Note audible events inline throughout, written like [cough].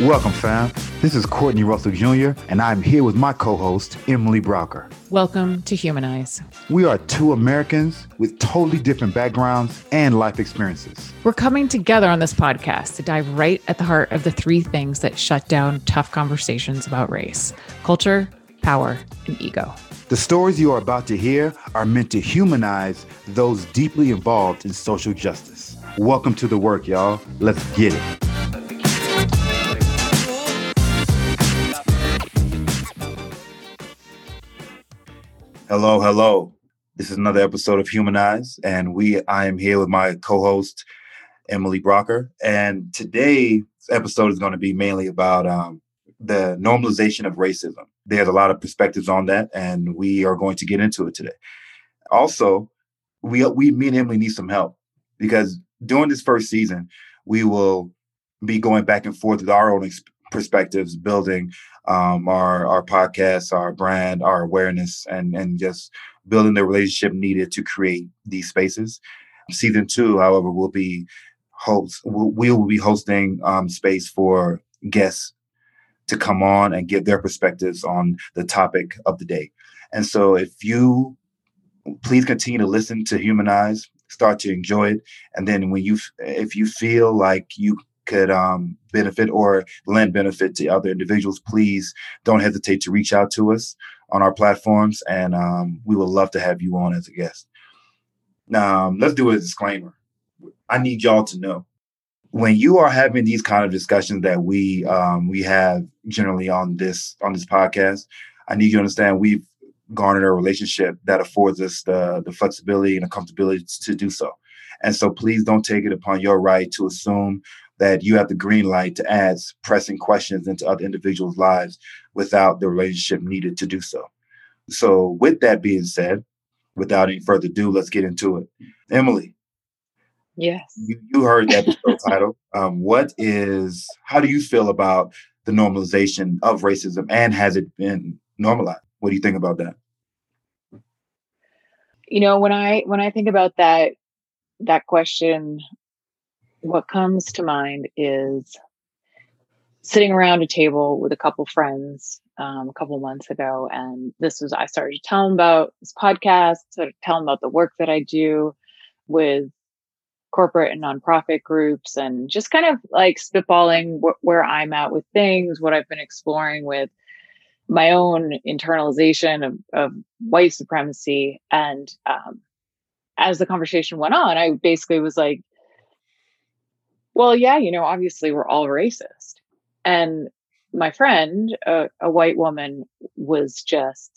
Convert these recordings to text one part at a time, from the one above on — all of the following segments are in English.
Welcome, fam. This is Courtney Russell Jr., and I'm here with my co host, Emily Brocker. Welcome to Humanize. We are two Americans with totally different backgrounds and life experiences. We're coming together on this podcast to dive right at the heart of the three things that shut down tough conversations about race culture, power, and ego. The stories you are about to hear are meant to humanize those deeply involved in social justice. Welcome to the work, y'all. Let's get it. Hello, hello. This is another episode of Humanize, and we I am here with my co-host Emily Brocker, and today's episode is going to be mainly about um, the normalization of racism. There's a lot of perspectives on that, and we are going to get into it today. Also, we we me and Emily need some help because during this first season, we will be going back and forth with our own ex- perspectives, building um, our our podcast, our brand, our awareness, and and just building the relationship needed to create these spaces. Season two, however, will be host. We will be hosting um, space for guests to come on and give their perspectives on the topic of the day. And so, if you please continue to listen to Humanize, start to enjoy it, and then when you, if you feel like you could um, benefit or lend benefit to other individuals, please don't hesitate to reach out to us on our platforms, and um, we would love to have you on as a guest. Now, um, let's do a disclaimer. I need y'all to know when you are having these kind of discussions that we um, we have generally on this on this podcast. I need you to understand we've garnered a relationship that affords us the the flexibility and the comfortability to do so. And so please don't take it upon your right to assume that you have the green light to ask pressing questions into other individuals' lives without the relationship needed to do so. So, with that being said, without any further ado, let's get into it. Emily. Yes. You, you heard [laughs] episode title. Um, what is, how do you feel about the normalization of racism and has it been normalized? What do you think about that? You know, when I when I think about that that question, what comes to mind is sitting around a table with a couple friends um, a couple months ago, and this was I started to tell them about this podcast, sort of tell them about the work that I do with corporate and nonprofit groups, and just kind of like spitballing wh- where I'm at with things, what I've been exploring with my own internalization of, of white supremacy, and um, as the conversation went on, I basically was like, well, yeah, you know, obviously we're all racist. And my friend, a, a white woman, was just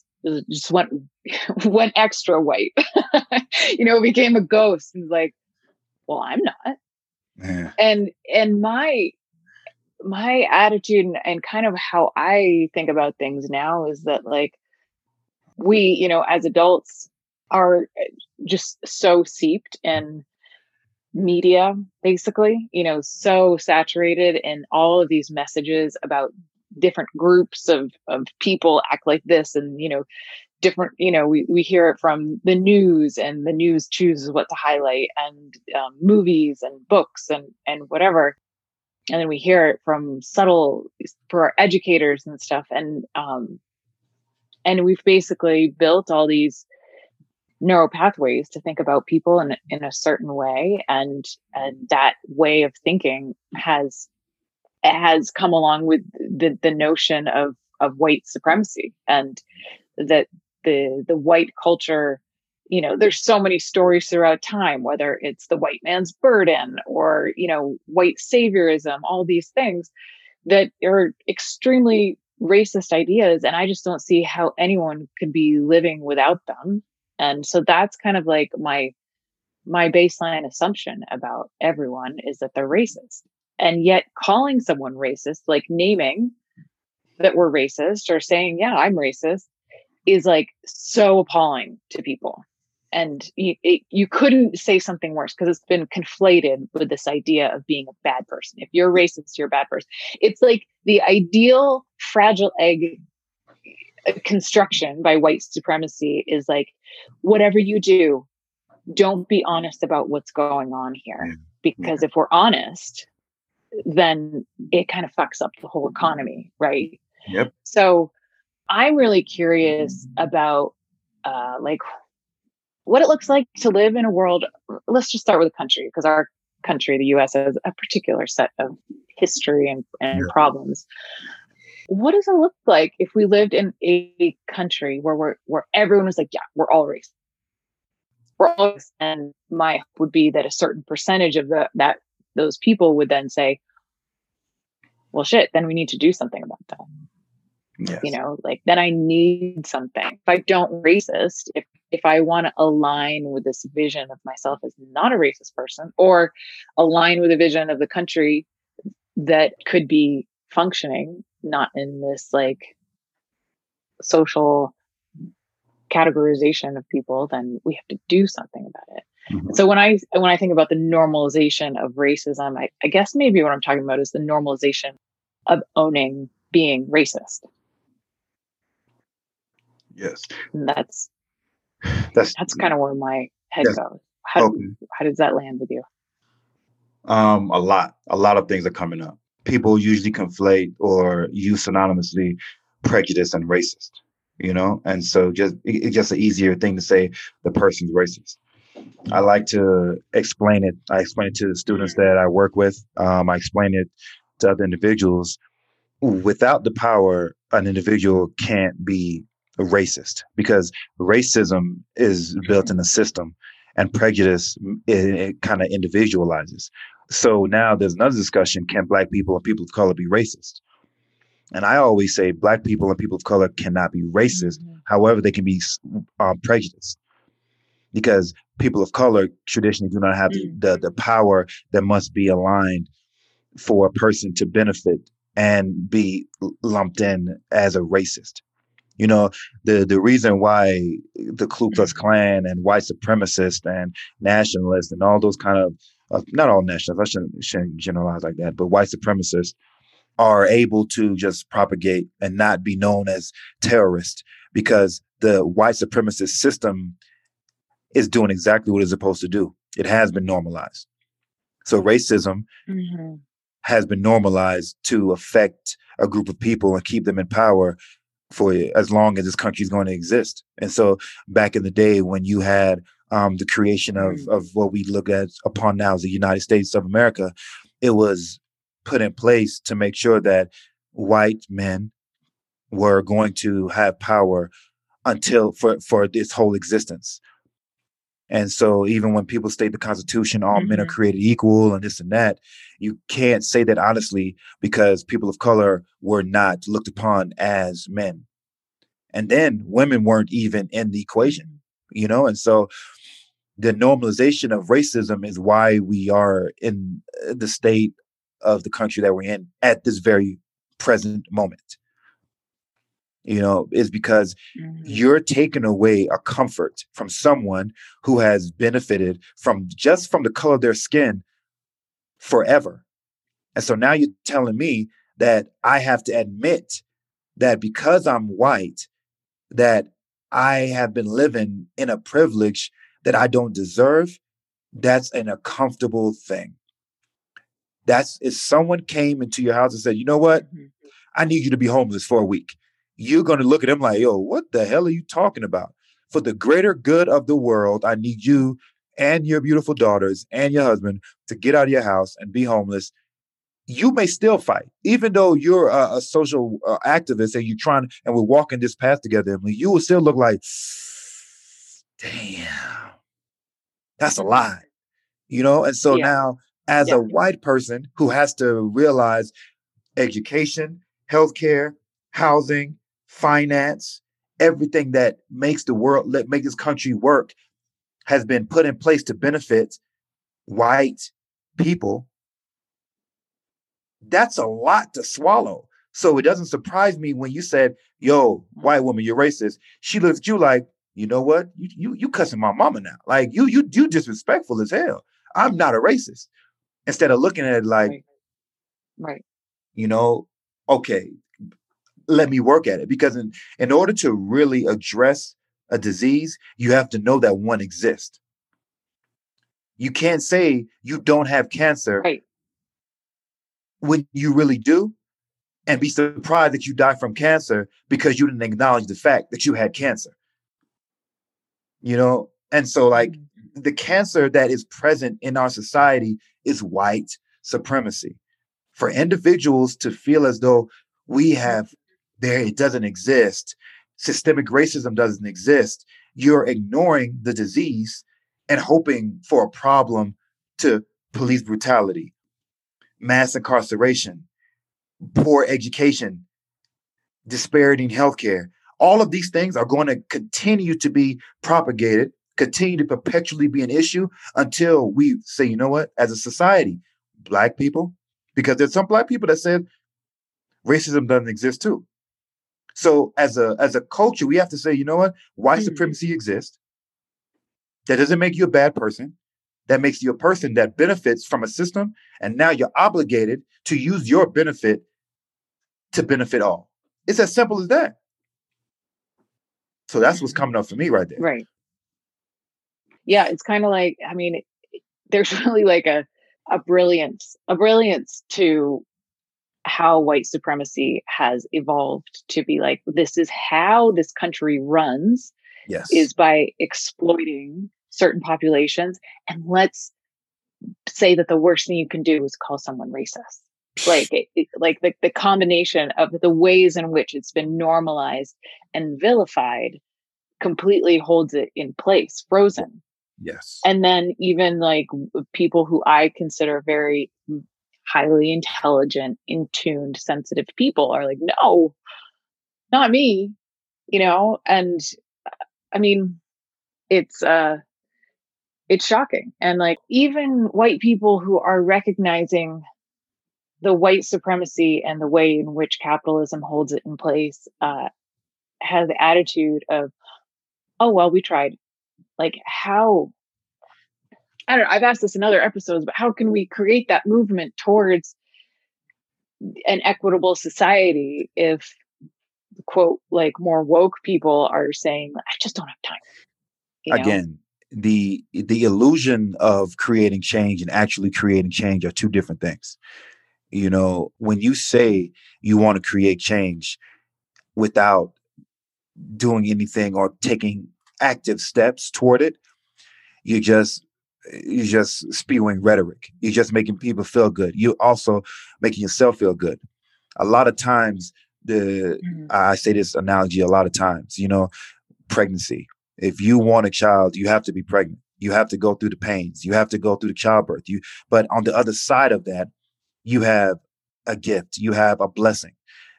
just went [laughs] went extra white. [laughs] you know, became a ghost and was like, "Well, I'm not." Yeah. And and my my attitude and, and kind of how I think about things now is that like we, you know, as adults are just so seeped in media basically you know so saturated in all of these messages about different groups of of people act like this and you know different you know we, we hear it from the news and the news chooses what to highlight and um, movies and books and and whatever and then we hear it from subtle for our educators and stuff. And um and we've basically built all these neural pathways to think about people in, in a certain way. And and that way of thinking has has come along with the the notion of of white supremacy and that the the white culture you know there's so many stories throughout time whether it's the white man's burden or you know white saviorism all these things that are extremely racist ideas and i just don't see how anyone could be living without them and so that's kind of like my my baseline assumption about everyone is that they're racist. And yet calling someone racist, like naming that we're racist or saying, yeah, I'm racist is like so appalling to people. And you, it, you couldn't say something worse because it's been conflated with this idea of being a bad person. If you're racist, you're a bad person. It's like the ideal fragile egg construction by white supremacy is like whatever you do don't be honest about what's going on here. Because if we're honest, then it kind of fucks up the whole economy, right? Yep. So I'm really curious about uh, like what it looks like to live in a world. Let's just start with a country because our country, the US, has a particular set of history and, and yeah. problems. What does it look like if we lived in a country where we're where everyone was like, yeah, we're all racist. We're all racist. and my hope would be that a certain percentage of the that those people would then say, well shit, then we need to do something about that. Yes. You know, like then I need something. If I don't racist, if if I want to align with this vision of myself as not a racist person or align with a vision of the country that could be functioning, not in this like social categorization of people, then we have to do something about it. Mm-hmm. So when I when I think about the normalization of racism, I, I guess maybe what I'm talking about is the normalization of owning being racist. Yes. And that's that's that's kind of where my head yes. goes. How, okay. how does that land with you? Um, a lot. A lot of things are coming up. People usually conflate or use synonymously prejudice and racist, you know? And so just it's just an easier thing to say the person's racist. I like to explain it. I explain it to the students that I work with. Um, I explain it to other individuals. Without the power, an individual can't be racist because racism is built in the system and prejudice it, it kind of individualizes. So now there's another discussion: Can black people and people of color be racist? And I always say black people and people of color cannot be racist. Mm-hmm. However, they can be um, prejudiced because people of color traditionally do not have mm-hmm. the, the power that must be aligned for a person to benefit and be lumped in as a racist. You know, the the reason why the Ku Klux mm-hmm. Klan and white supremacists and nationalists and all those kind of uh, not all nationalists, I shouldn't, shouldn't generalize like that, but white supremacists are able to just propagate and not be known as terrorists because the white supremacist system is doing exactly what it's supposed to do. It has been normalized. So racism mm-hmm. has been normalized to affect a group of people and keep them in power for as long as this country is going to exist. And so back in the day when you had um, the creation of, mm. of what we look at upon now as the United States of America, it was put in place to make sure that white men were going to have power until for, for this whole existence. And so even when people state the Constitution, all mm-hmm. men are mm-hmm. created equal and this and that, you can't say that honestly because people of color were not looked upon as men. And then women weren't even in the equation, you know? And so the normalization of racism is why we are in uh, the state of the country that we're in at this very present moment you know, is because mm-hmm. you're taking away a comfort from someone who has benefited from just from the color of their skin forever. And so now you're telling me that I have to admit that because I'm white, that I have been living in a privilege that I don't deserve. That's an uncomfortable thing. That's if someone came into your house and said, you know what? Mm-hmm. I need you to be homeless for a week you're going to look at him like, yo, what the hell are you talking about? For the greater good of the world, I need you and your beautiful daughters and your husband to get out of your house and be homeless. You may still fight, even though you're a, a social uh, activist and you're trying, and we're walking this path together. Emily, you will still look like, damn, that's a lie, you know. And so yeah. now, as yeah. a white person who has to realize education, healthcare, housing, finance, everything that makes the world, let make this country work, has been put in place to benefit white people. That's a lot to swallow. So it doesn't surprise me when you said, "Yo, white woman, you're racist." She looks at you like, "You know what? You you you cussing my mama now? Like you you you disrespectful as hell. I'm not a racist." Instead of looking at it like, right, right. you know, okay, let me work at it because in, in order to really address a disease you have to know that one exists You can't say you don't have cancer Right. when you really do and be surprised that you die from cancer because you didn't acknowledge the fact that you had cancer. You know, and so like Mm-hmm. the cancer that is present in our society is white supremacy. For individuals to feel as though we have there, it doesn't exist, systemic racism doesn't exist, you're ignoring the disease and hoping for a problem to police brutality, mass incarceration, poor education, disparity in healthcare. All of these things are going to continue to be propagated, continue to perpetually be an issue until we say, you know what, as a society, black people, because there's some black people that said racism doesn't exist too. So as a as a culture, we have to say, you know what, white Mhm. supremacy exists. That doesn't make you a bad person. That makes you a person that benefits from a system, and now you're obligated to use your benefit to benefit all. It's as simple as that. So that's what's coming up for me right there. Right. Yeah, it's kind of like I mean, there's [laughs] really like a a brilliance, a brilliance to how white supremacy has evolved to be like this is how this country runs Yes. is by exploiting certain populations and let's say that the worst thing you can do is call someone racist like [sighs] it, it- like the, the combination of the ways in which it's been normalized and vilified completely holds it in place frozen yes. and then even like people who i consider very highly intelligent in tuned sensitive people are like no not me you know? And i mean it's uh it's shocking. And like even white people who are recognizing the white supremacy and the way in which capitalism holds it in place uh have the attitude of oh well we tried. Like how I don't know. I've asked this in other episodes, but how can we create that movement towards an equitable society if quote like more woke people are saying, I just don't have time. You know? Again, the the illusion of creating change and actually creating change are two different things. You know, when you say you want to create change without doing anything or taking active steps toward it, you're just you're just spewing rhetoric. You're just making people feel good. You're also making yourself feel good. A lot of times, the Mhm. I say this analogy a lot of times. You know, pregnancy. If you want a child, you have to be pregnant. You have to go through the pains. You have to go through the childbirth. You, but on the other side of that, you have a gift. You have a blessing.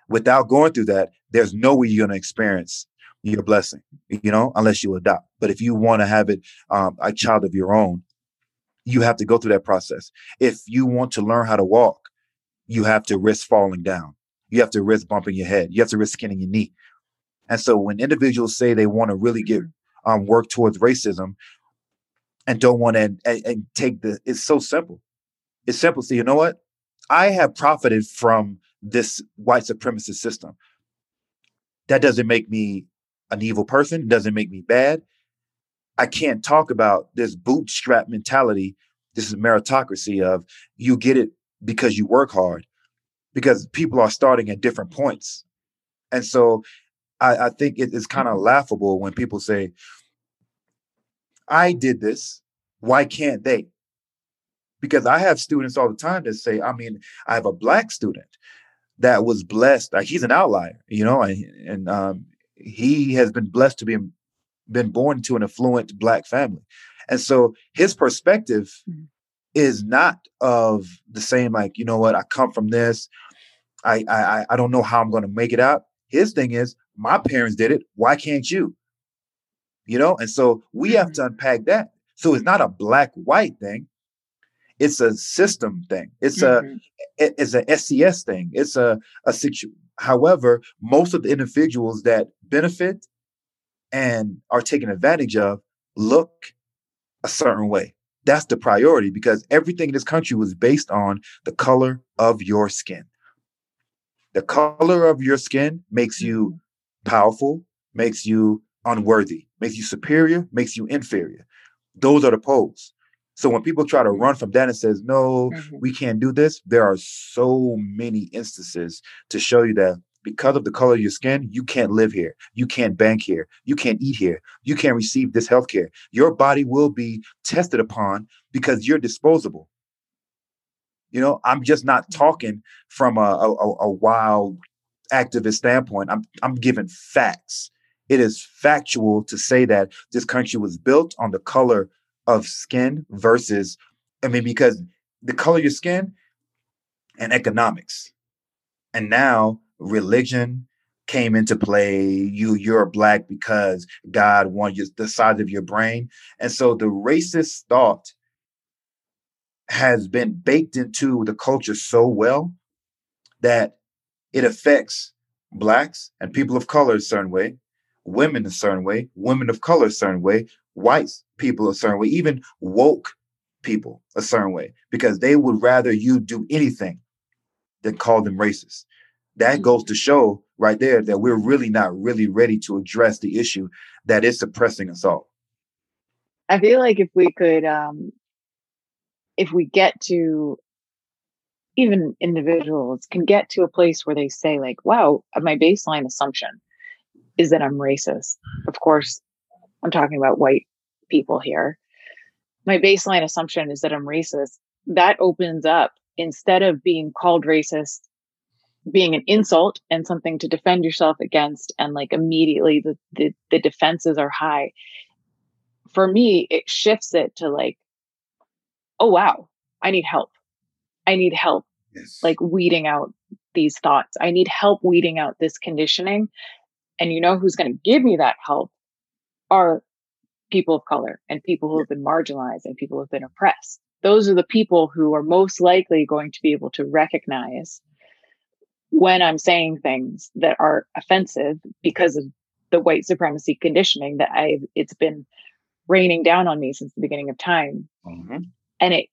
Without going through that, there's no way you're going to experience your blessing. You know, unless you adopt. But if you want to have it, um, a child of your own, you have to go through that process. If you want to learn how to walk, you have to risk falling down. You have to risk bumping your head. You have to risk skinning your knee. And so when individuals say they want to really get um, work towards racism and don't want to and, and take the, it's so simple. It's simple. So you know what? I have profited from this white supremacist system. That doesn't make me an evil person. It doesn't make me bad. I can't talk about this bootstrap mentality. This is meritocracy of you get it because you work hard, because people are starting at different points. And so I, I think it is kind of laughable when people say, I did this. Why can't they? Because I have students all the time that say, I mean, I have a black student that was blessed. Like he's an outlier, you know, and, and um, he has been blessed to be been born to an affluent black family. And so his perspective Mhm. is not of the same, like, you know what, I come from this. I I I don't know how I'm gonna make it out. His thing is, my parents did it. Why can't you? You know, and so we have to unpack that. So it's not a black white thing. It's a system thing. It's a Mhm. it- it's a SES thing. It's a a situ. However, most of the individuals that benefit and are taken advantage of look a certain way. That's the priority because everything in this country was based on the color of your skin. The color of your skin makes you powerful, makes you unworthy, makes you superior, makes you inferior. Those are the poles. So when people try to run from that and says, no, Mhm. we can't do this, there are so many instances to show you that because of the color of your skin, you can't live here. You can't bank here. You can't eat here. You can't receive this health care. Your body will be tested upon because you're disposable. You know, I'm just not mm. talking from a, a, a- a wild activist standpoint. I'm I'm giving facts. It is factual to say that this country was built on the color of skin versus, I mean, because the color of your skin and economics. And now religion came into play. You you're black because God wanted the size of your brain. And so the racist thought has been baked into the culture so well that it affects blacks and people of color a certain way, women a certain way, women of color a certain way, whites people a certain way, even woke people a certain way, because they would rather you do anything than call them racist. That goes to show right there that we're really not really ready to address the issue that is suppressing us all. I feel like if we could, um, if we get to even individuals can get to a place where they say like, wow, my baseline assumption is that I'm racist. Of course, I'm talking about white people here. My baseline assumption is that I'm racist. That opens up instead of being called racist, being an insult and something to defend yourself against, and like immediately the the, the defenses are high. For me, it shifts it to like, oh wow, I need help. I need help Yes. like weeding out these thoughts. I need help weeding out this conditioning. And you know who's going to give me that help are people of color and people who have been marginalized and people who have been oppressed. Those are the people who are most likely going to be able to recognize when I'm saying things that are offensive because of the white supremacy conditioning that I it's been raining down on me since the beginning of time Mhm. and it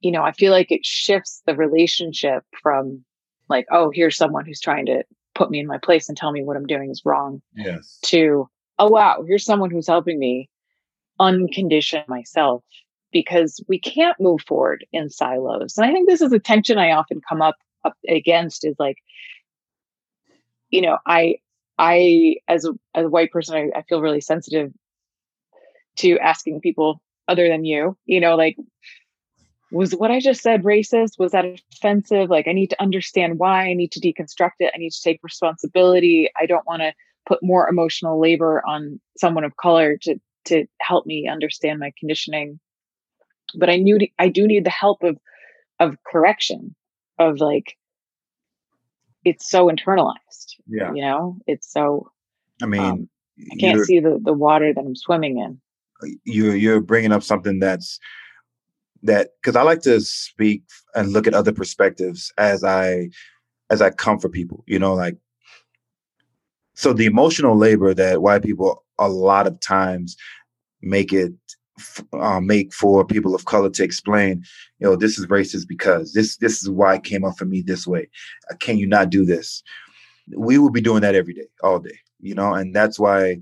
you know i feel like it shifts the relationship from like oh here's someone who's trying to put me in my place and tell me what i'm doing is wrong Yes. to oh wow here's someone who's helping me uncondition myself because we can't move forward in silos and i think this is a tension i often come up, up against is like you know i i as a, as a white person I, I feel really sensitive to asking people other than you you know like was what I just said racist? Was that offensive? Like, I need to understand why. I need to deconstruct it. I need to take responsibility. I don't want to put more emotional labor on someone of color to to help me understand my conditioning. But I knew I do need the help of of correction of like it's so internalized. Yeah. You know, it's so I mean, Um, I can't see the the water that I'm swimming in. you're you're bringing up something that's that because I like to speak and look at other perspectives as I as I comfort people. You know, like so the emotional labor that white people a lot of times make it uh, make for people of color to explain. You know, this is racist because this this is why it came up for me this way. Uh, Can you not do this? We will be doing that every day, all day. You know, and that's why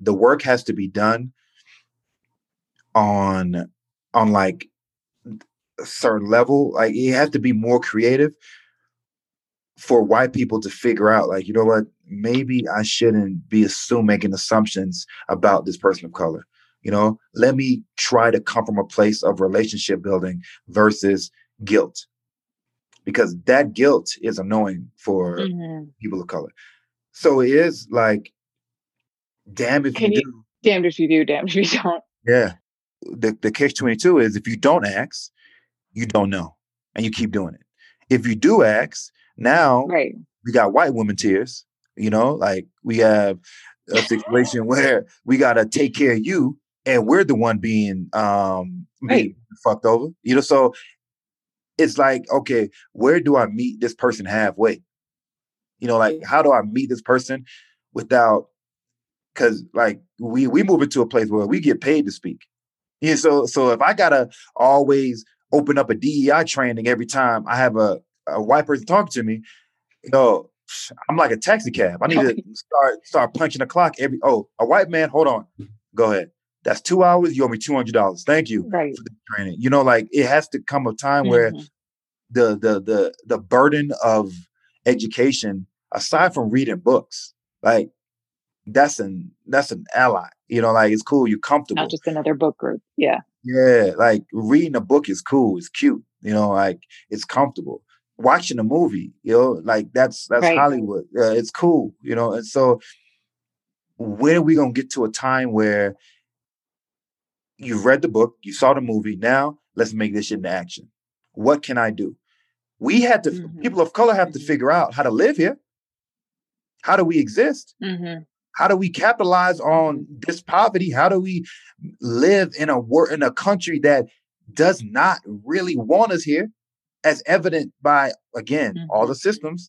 the work has to be done on on like a certain level like it has to be more creative for white people to figure out like you know what maybe i shouldn't be assuming making assumptions about this person of color you know let me try to come from a place of relationship building versus guilt because that guilt is annoying for Mhm. people of color so it is like damn if Can you you- do Damned if you do, damned if you don't. yeah. The the catch 22 is if you don't ask, you don't know. And you keep doing it. If you do ask, now Right. we got white women tears, you know, like we have a situation [laughs] where we gotta take care of you and we're the one being um being fucked over. You know, so it's like, okay, where do I meet this person halfway? You know, like how do I meet this person without because like we we move into a place where we get paid to speak. Yeah, so so if I gotta always open up a DEI training every time I have a, a white person talking to me, you know, I'm like a taxi cab. I need to [laughs] start start punching the clock every oh, a white man, hold on. Go ahead. That's two hours. You owe me two hundred dollars. Thank you right. for the training. You know, like it has to come a time where Mhm. the the the the burden of education, aside from reading books, like that's an that's an ally. You know, like it's cool. You're comfortable. Not just another book group. Yeah. Yeah, like reading a book is cool. It's cute. You know, like it's comfortable. Watching a movie, you know, like that's that's Right. Hollywood. Uh, it's cool. You know, and so when are we gonna get to a time where you've read the book, you saw the movie, now let's make this shit into action. What can I do? We had to. Mhm. People of color have to Mhm. figure out how to live here. How do we exist? Mm-hmm. How do we capitalize on this poverty? How do we live in a wor- in a country that does not really want us here, as evident by again all the systems?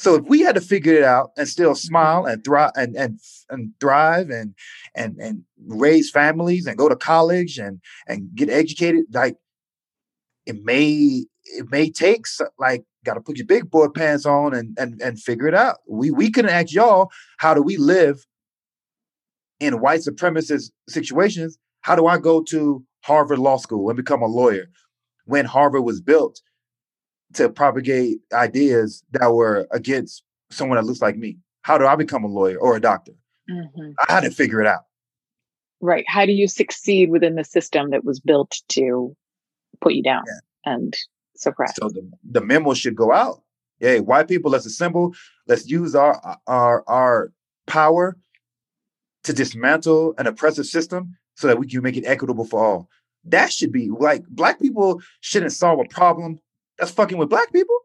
So if we had to figure it out and still smile and thrive and and and thrive and and and raise families and go to college and and get educated, like it may it may take like got to put your big boy pants on and and and figure it out. We we couldn't ask y'all how do we live in white supremacist situations. How do I go to Harvard Law School and become a lawyer when Harvard was built to propagate ideas that were against someone that looks like me? How do I become a lawyer or a doctor? Mm-hmm. I had to figure it out. Right. How do you succeed within the system that was built to put you down and suppress? So the, the memo should go out. Hey, white people, let's assemble. Let's use our our our power to dismantle an oppressive system so that we can make it equitable for all. That should be like black people shouldn't solve a problem that's fucking with black people.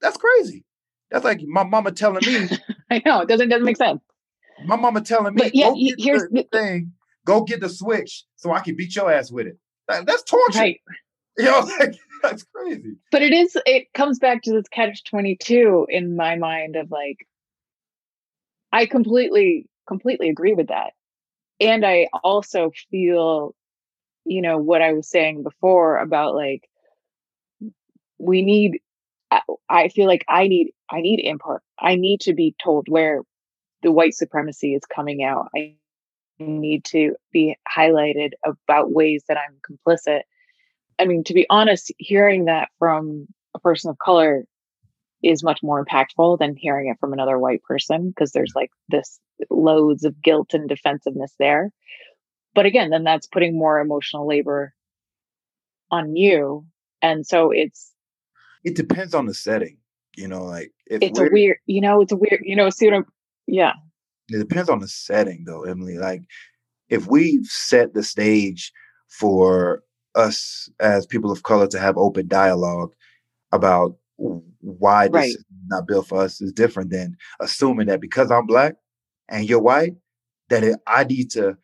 That's crazy. That's like my mama telling me, [laughs] I know it doesn't doesn't make sense. my mama telling me, But yeah, go get here's the thing, go get the switch so I can beat your ass with it. That- that's torture. Right. [laughs] You know, like, that's crazy. But it is it comes back to this catch 22 in my mind of like I completely completely agree with that. And I also feel you know what I was saying before about like we need I, feel like I need I need input. I need to be told where the white supremacy is coming out. I need to be highlighted about ways that I'm complicit. I mean, to be honest, hearing that from a person of color is much more impactful than hearing it from another white person because there's like this loads of guilt and defensiveness there. But again, then that's putting more emotional labor on you. And so it's It depends on the setting. You know, like if it's a weird, you know, it's a weird, you know, see what I'm yeah. it depends on the setting though emily like if we've set the stage for us as people of color to have open dialogue about why this Right. is not built for us is different than assuming that because i'm black and you're white that it, i need to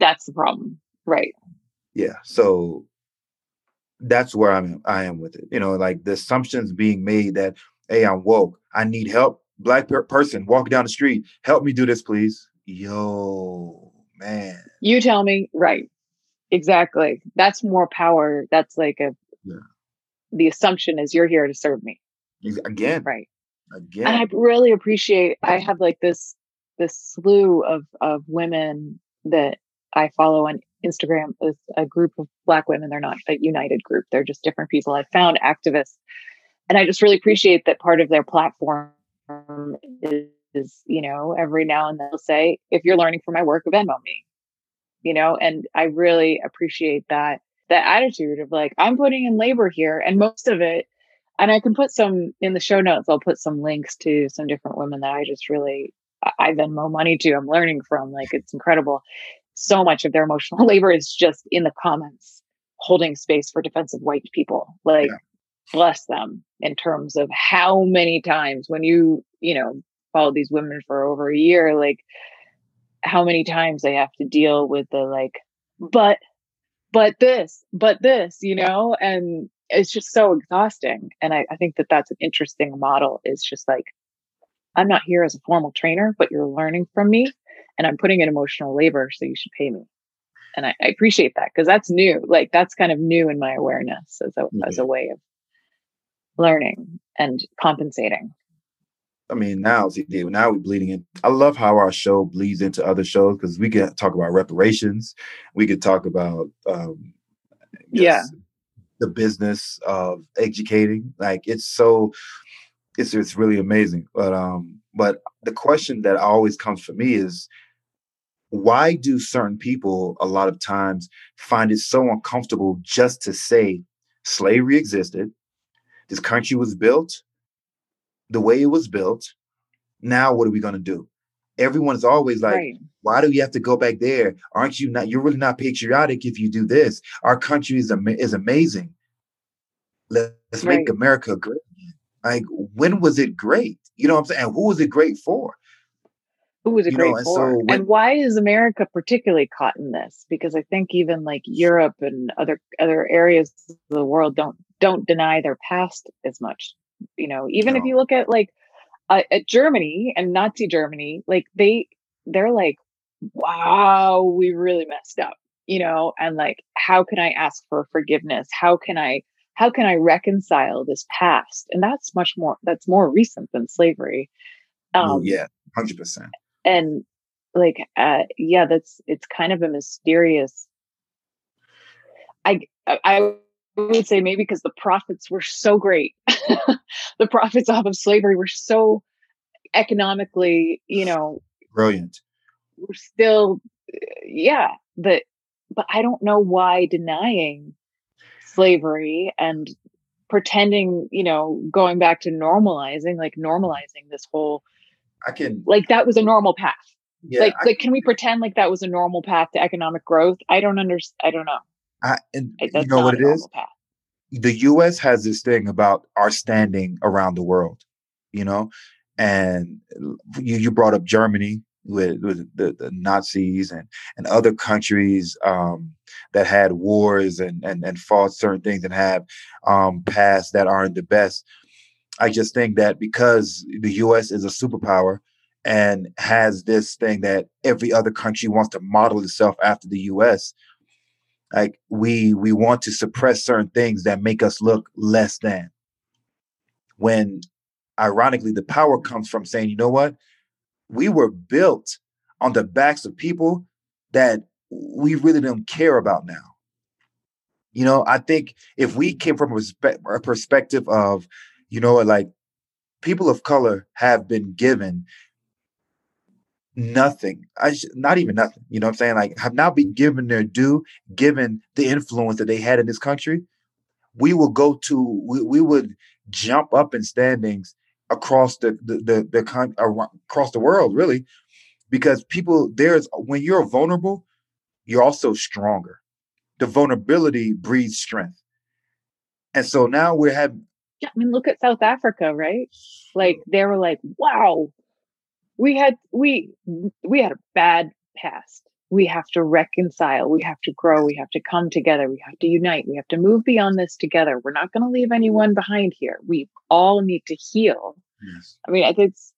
That's the problem. Right. yeah so that's where i'm i am with it you know like the assumptions being made that hey i'm woke i need help black per- person walk down the street help me do this please yo man You tell me, right. Exactly. That's more power. That's like a Yeah. the assumption is you're here to serve me. Again Right. again and i really appreciate i have like this this slew of of women that i follow on instagram is a group of black women they're not a united group they're just different people i found activists and i just really appreciate that part of their platform is, is you know every now and then they'll say if you're learning from my work venmo me you know and i really appreciate that that attitude of like i'm putting in labor here and most of it and I can put some in the show notes. I'll put some links to some different women that I just really I Venmo money to. I'm learning from. Like it's incredible. So much of their emotional [laughs] labor is just in the comments, holding space for defensive white people. Like Yeah. bless them in terms of how many times when you you know followed these women for over a year, like how many times they have to deal with the like, but but this, but this, you know, and it's just so exhausting. And I, I think that that's an interesting model is just like, I'm not here as a formal trainer, but you're learning from me and I'm putting in emotional labor. So you should pay me. And I, I appreciate that because that's new. Like that's kind of new in my awareness as a, as a way of learning and compensating. I mean, now see, now we're bleeding in. I love how our show bleeds into other shows because we can talk about reparations, we could talk about um, yeah the business of educating. Like it's so, it's it's really amazing. But um, but the question that always comes for me is, why do certain people a lot of times find it so uncomfortable just to say slavery existed, this country was built the way it was built. Now, what are we going to do? Everyone's always like, right. why do we have to go back there? Aren't you not? You're really not patriotic if you do this. Our country is, am- is amazing. Let's right. make America great. Like, when was it great? You know what I'm saying? And who was it great for? Who was it you great know, and for? So when, and why is America particularly caught in this? Because I think even like Europe and other other areas of the world don't don't deny their past as much you know even no. if you look at like uh, at germany and nazi germany like they they're like wow we really messed up you know and like how can i ask for forgiveness how can i how can i reconcile this past and that's much more that's more recent than slavery um yeah 100% and like uh yeah that's it's kind of a mysterious i i would say maybe because the profits were so great. [laughs] the profits off of slavery were so economically, you know, brilliant. We're still, yeah, but but I don't know why denying slavery and pretending, you know, going back to normalizing, like normalizing this whole. I can like that was a normal path. Yeah, like, I, like, can we pretend like that was a normal path to economic growth? I don't understand. I don't know. I, and you know what it is? Path. The U.S. has this thing about our standing around the world, you know, and you, you brought up Germany with, with the, the, Nazis and and other countries um, that had wars and, and and fought certain things and have um, passed that aren't the best. I just think that because the U.S. is a superpower and has this thing that every other country wants to model itself after the U.S like we we want to suppress certain things that make us look less than when ironically the power comes from saying you know what we were built on the backs of people that we really don't care about now you know i think if we came from a, respe- a perspective of you know like people of color have been given nothing. I sh- not even nothing. You know what I'm saying? Like have not been given their due, given the influence that they had in this country. We will go to we, we would jump up in standings across the the the, the con- across the world, really, because people there's when you're vulnerable, you're also stronger. The vulnerability breeds strength. And so now we're having yeah, I mean, look at South Africa, right? Like they were like, wow, we had we we had a bad past we have to reconcile we have to grow we have to come together we have to unite we have to move beyond this together. We're not going to leave anyone behind here. We all need to heal. Yes. i mean it's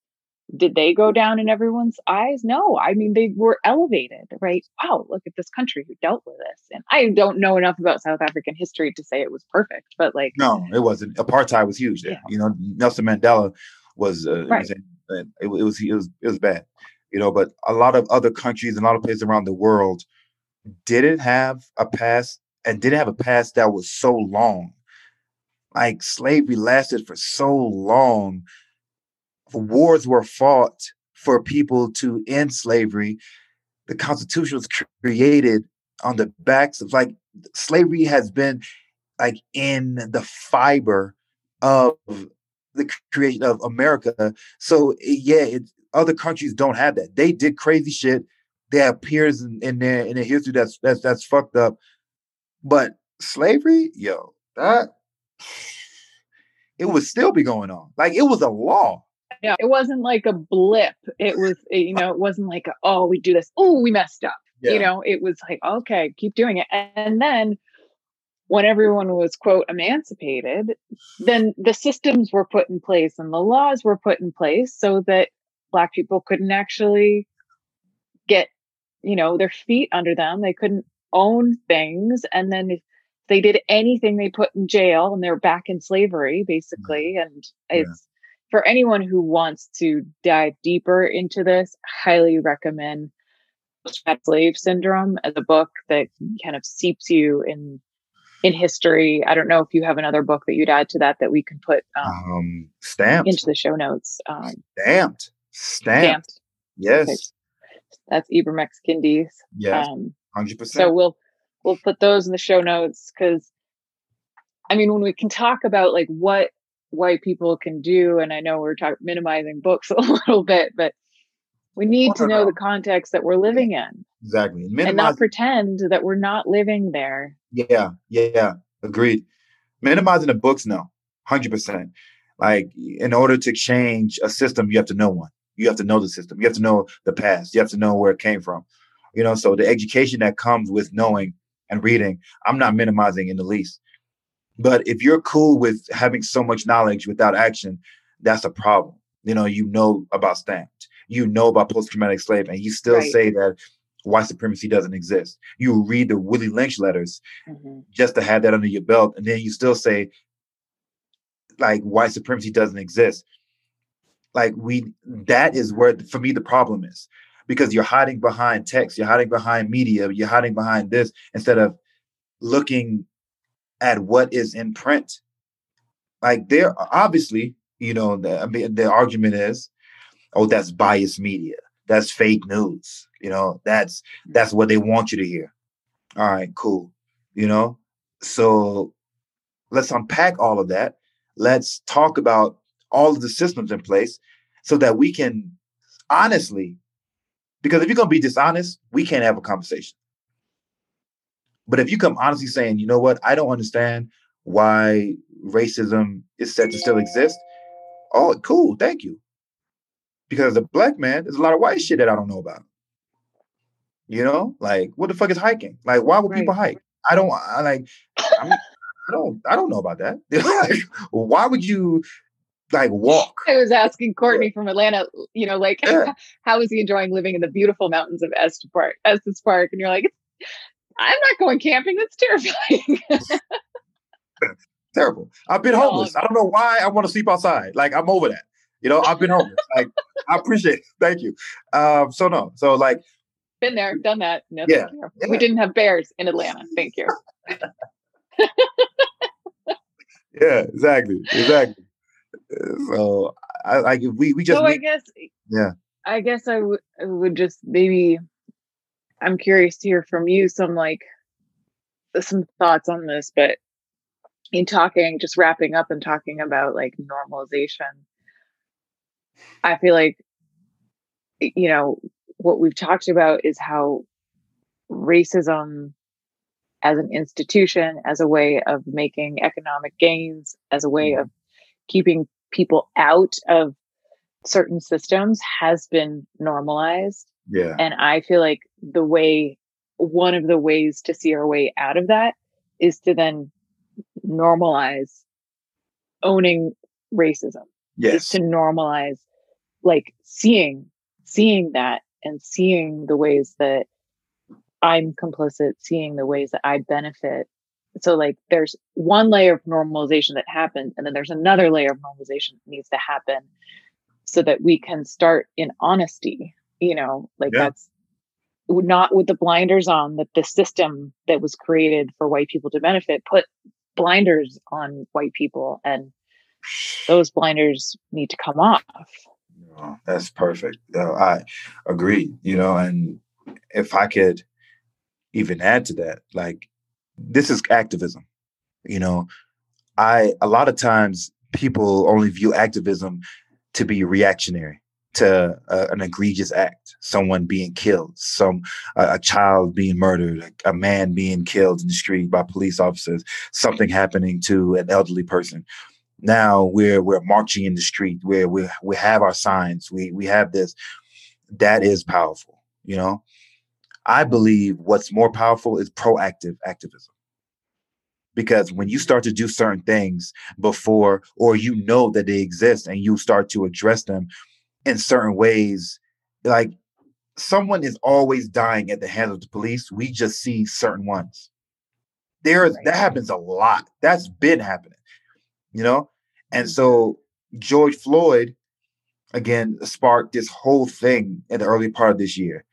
did they go down in everyone's eyes? No. I mean they were elevated right? Wow look at this country who dealt with this. And i don't know enough about south african history to say it was perfect but like no it wasn't. Apartheid was huge there. Yeah. you know nelson mandela was, uh, right. was it, it, was it was it was bad, you know. But a lot of other countries and a lot of places around the world didn't have a past and didn't have a past that was so long. Like slavery lasted for so long. Wars were fought for people to end slavery. The Constitution was created on the backs of like slavery has been like in the fiber of the creation of America. So yeah, other countries don't have that. They did crazy shit. They have peers in, in their in their history that's that's that's fucked up. But slavery, yo, that it would still be going on. Like it was a law. Yeah, it wasn't like a blip. It was, eh, you know, it wasn't like, oh, we do this. Oh, we messed up. Yeah. You know, it was like, okay, keep doing it. And then when everyone was quote emancipated then the systems were put in place and the laws were put in place so that black people couldn't actually get you know their feet under them they couldn't own things and then if they did anything they put in jail and they're back in slavery basically and it's for anyone who wants to dive deeper into this, highly recommend Slave Syndrome as a book that kind of seeps you in in history. I don't know if you have another book that you'd add to that that we can put um, um stamped into the show notes. Um, stamped. Stamped. stamped. Yes. Okay. That's Ibram X. Kendi's. Yes. Um, 100%. So we'll we'll put those in the show notes because I mean when we can talk about like what white people can do, and I know we're talking minimizing books [laughs] a little bit, but we need to know the context that we're living in. Exactly. Minimize- and not pretend that we're not living there. Yeah, yeah, agreed. Minimizing the books, no, 100%. Like, in order to change a system, you have to know one. You have to know the system. You have to know the past. You have to know where it came from. You know, so the education that comes with knowing and reading, I'm not minimizing in the least. But if you're cool with having so much knowledge without action, that's a problem. You know, you know about stamped, you know about post traumatic slave, and you still right. say that white supremacy doesn't exist. You read the Willie Lynch letters mm-hmm. just to have that under your belt, and then you still say like white supremacy doesn't exist. Like we, that is where for me the problem is because you're hiding behind text, you're hiding behind media, you're hiding behind this instead of looking at what is in print. Like there, obviously, you know, the, I mean, the argument is, oh, that's biased media, that's fake news. You know, that's that's what they want you to hear. All right, cool. You know, so let's unpack all of that. Let's talk about all of the systems in place so that we can honestly, because if you're gonna be dishonest, we can't have a conversation. But if you come honestly saying, you know what, I don't understand why racism is said to still exist. Oh, cool, thank you. Because as a black man, there's a lot of white shit that I don't know about. You know, like what the fuck is hiking? Like, why would right. people hike? I don't I like. I, mean, I don't. I don't know about that. [laughs] like, why would you like walk? I was asking Courtney from Atlanta. You know, like yeah. [laughs] how is he enjoying living in the beautiful mountains of Estes Park? Estes Park, and you're like, I'm not going camping. That's terrifying. [laughs] Terrible. I've been homeless. I don't know why I want to sleep outside. Like I'm over that. You know, I've been homeless. [laughs] like I appreciate it. Thank you. Um, so no, so like been there, done that. No, yeah, yeah. We didn't have bears in Atlanta. Thank you. yeah, exactly. Exactly. So I like we we just So I guess yeah. I guess I would would just maybe I'm curious to hear from you some like some thoughts on this, but in talking, just wrapping up and talking about like normalization, I feel like, you know, what we've talked about is how racism as an institution, as a way of making economic gains, as a way mm-hmm. of keeping people out of certain systems has been normalized. Yeah. And I feel like the way, one of the ways to see our way out of that is to then normalize owning racism. Yes. Is to normalize like seeing, seeing that and seeing the ways that I'm complicit, seeing the ways that I benefit. So like there's one layer of normalization that happens and then there's another layer of normalization that needs to happen so that we can start in honesty you know? Like yeah. that's not with the blinders on that the system that was created for white people to benefit put blinders on white people and those blinders need to come off. Oh, that's perfect. I agree you know and if i could even add to that like this is activism you know i a lot of times people only view activism to be reactionary to an egregious act, someone being killed, some a child being murdered, a, a, man being killed in the street by police officers, something happening to an elderly person. Now we're we're marching in the street where we we have our signs, we we have this. That is powerful, you know. I believe what's more powerful is proactive activism. Because when you start to do certain things before, or you know that they exist and you start to address them, in certain ways. Like someone is always dying at the hands of the police. We just see certain ones. There is that happens a lot. That's been happening, you know? And so mm-hmm. George Floyd, again, sparked this whole thing in the early part of this year.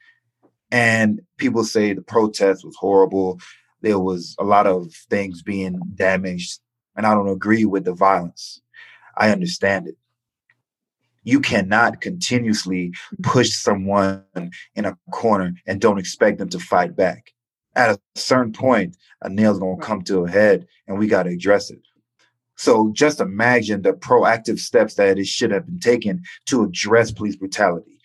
And people say the protest was horrible. There was a lot of things being damaged. And I don't agree with the violence. I understand it. You cannot continuously push someone in a corner and don't expect them to fight back. At a certain point, a nail's gonna come to a head and we gotta address it. So just imagine the proactive steps that it should have been taken to address police brutality,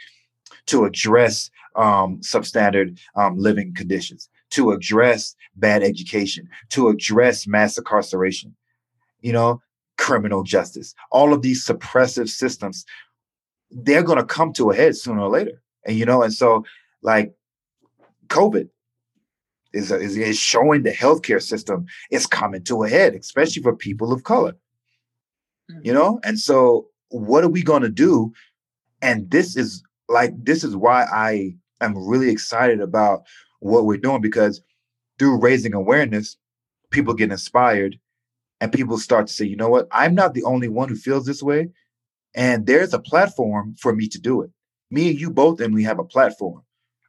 to address um, substandard um, living conditions, to address bad education, to address mass incarceration, you know, criminal justice. All of these suppressive systems, they're going to come to a head sooner or later. And, you know, and so like COVID, is, is, is showing the healthcare system is coming to a head, especially for people of color. Mm-hmm. You know, and so what are we going to do? And this is like this is why I am really excited about what we're doing because through raising awareness, people get inspired and people start to say, you know what, I'm not the only one who feels this way. And there's a platform for me to do it. Me and you both, and we have a platform.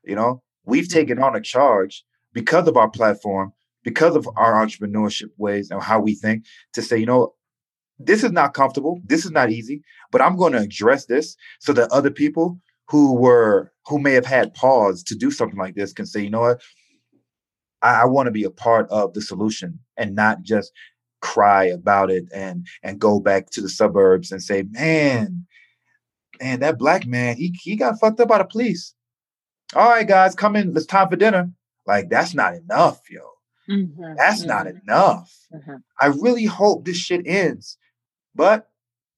You know, we've mm-hmm. taken on a charge because of our platform, because of our entrepreneurship ways and how we think, to say, you know, this is not comfortable, this is not easy, but I'm going to address this so that other people who were who may have had pause to do something like this can say, you know what, I, I want to be a part of the solution and not just cry about it and and go back to the suburbs and say, man, man, that black man, he he got fucked up by the police. All right, guys, come in. It's time for dinner. Like that's not enough, yo. Mm-hmm. That's mm-hmm. not enough. Mm-hmm. I really hope this shit ends, but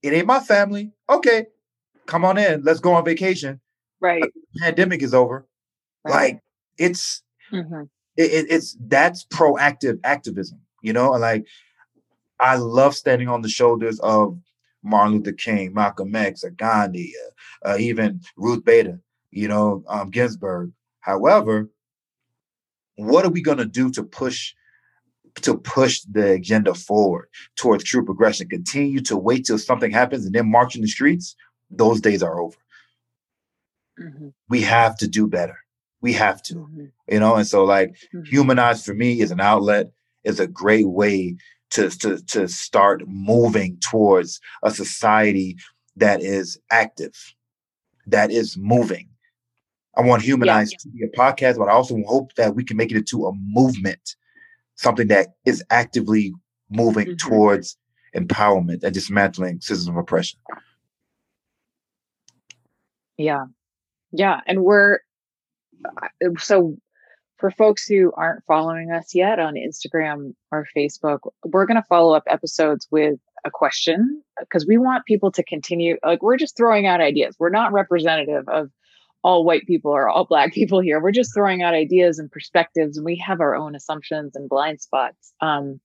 it ain't my family. Okay, come on in. Let's go on vacation. Right. Pandemic is over. Right. Like it's mm-hmm. it, it's that's proactive activism, you know. Like I love standing on the shoulders of Martin Luther King, Malcolm X, Gandhi, uh, uh, even Ruth Bader, you know, um, Ginsburg. However, what are we going to do to push to push the agenda forward towards true progression? Continue to wait till something happens and then march in the streets? Those days are over. Mm-hmm. We have to do better. We have to, mm-hmm. you know. And so, like, mm-hmm. humanize for me is an outlet. is a great way to to to start moving towards a society that is active, that is moving. I want Humanize yeah, yeah. to be a podcast, but I also hope that we can make it into a movement, something that is actively moving mm-hmm. towards empowerment and dismantling systems of oppression. Yeah. Yeah. And we're uh, uh, so for folks who aren't following us yet on Instagram or Facebook, we're going to follow up episodes with a question uh, because we want people to continue. Like, we're just throwing out ideas. We're not representative of all white people or all black [laughs] people here. We're just throwing out ideas and perspectives, and we have our own assumptions and blind spots. Um,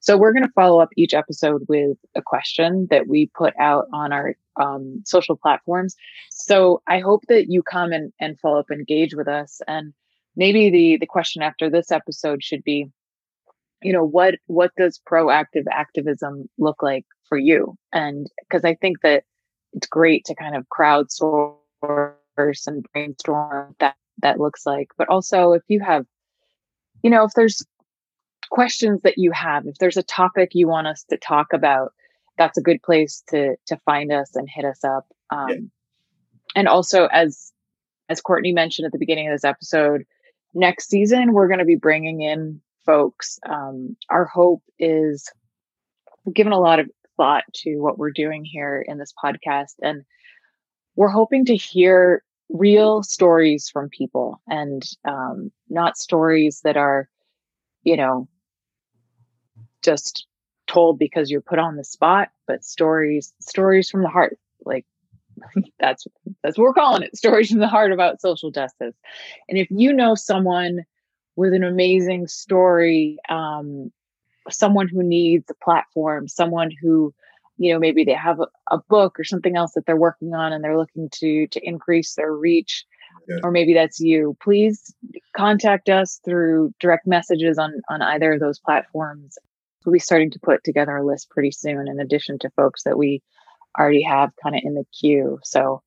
so we're going to follow up each episode with a question that we put out on our um, social platforms. So I hope that you come and, and follow up, engage with us, and maybe the the question after this episode should be, you know, what what does proactive activism look like for you? And because I think that it's great to kind of crowdsource and brainstorm that that looks like but also if you have you know if there's questions that you have if there's a topic you want us to talk about that's a good place to to find us and hit us up um, yeah. and also as as courtney mentioned at the beginning of this episode next season we're going to be bringing in folks um, our hope is given a lot of thought to what we're doing here in this podcast and we're hoping to hear real stories from people and um, not stories that are, you know, just told because you're put on the spot, but stories, stories from the heart. Like [laughs] that's that's what we're calling it, stories from the heart about social justice. And if you know someone with an amazing story, um, someone who needs a platform, someone who you know maybe they have a, a, book or something else that they're working on and they're looking to to increase their reach yeah. or maybe that's you please contact us through direct messages on on either of those platforms we'll be starting to put together a list pretty soon in addition to folks that we already have kind of in the queue. So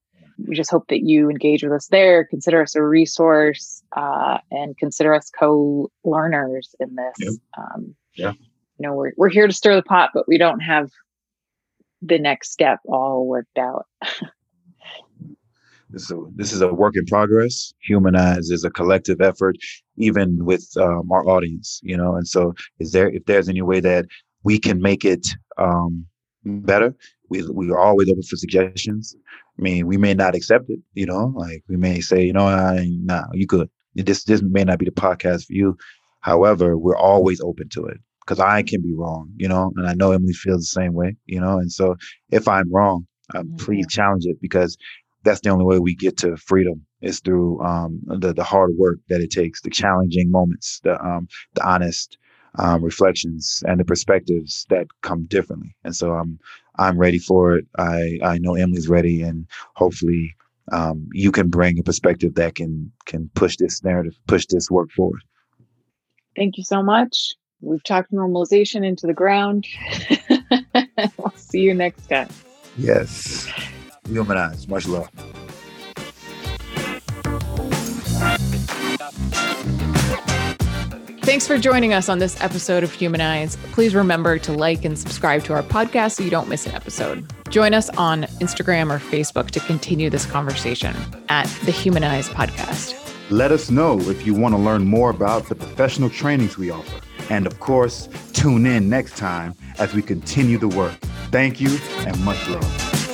we just hope that you engage with us there, consider us a resource, uh, and consider us co-learners in this. Yep. Um, Yeah. You know, we're we're here to stir the pot, but we don't have the next step all worked out. [laughs] This is a, this is a work in progress. Humanize is a collective effort, even with um, our audience, you know. And so, is there if there's any way that we can make it um, better? We we are always open for suggestions. I mean, we may not accept it, you know. Like we may say, you know, I, nah, you could. This this may not be the podcast for you. However, we're always open to it because I can be wrong, you know, and I know Emily feels the same way, you know. And so, if I'm wrong, uh, please challenge it because that's the only way we get to freedom is through um, the the hard work that it takes, the challenging moments, the um, the honest um, reflections, and the perspectives that come differently. And so I'm I'm ready for it. I I know Emily's ready, and hopefully um, you can bring a perspective that can can push this narrative, push this work forward. Thank you so much. We've talked normalization into the ground. [laughs] we'll see you next time. Yes, humanize. Much love. Thanks for joining us on this episode of Humanize. Please remember to like and subscribe to our podcast so you don't miss an episode. Join us on Instagram or Facebook to continue this conversation at the Humanize Podcast. Let us know if you want to learn more about the professional trainings we offer. And of course, tune in next time as we continue the work. Thank you and much love.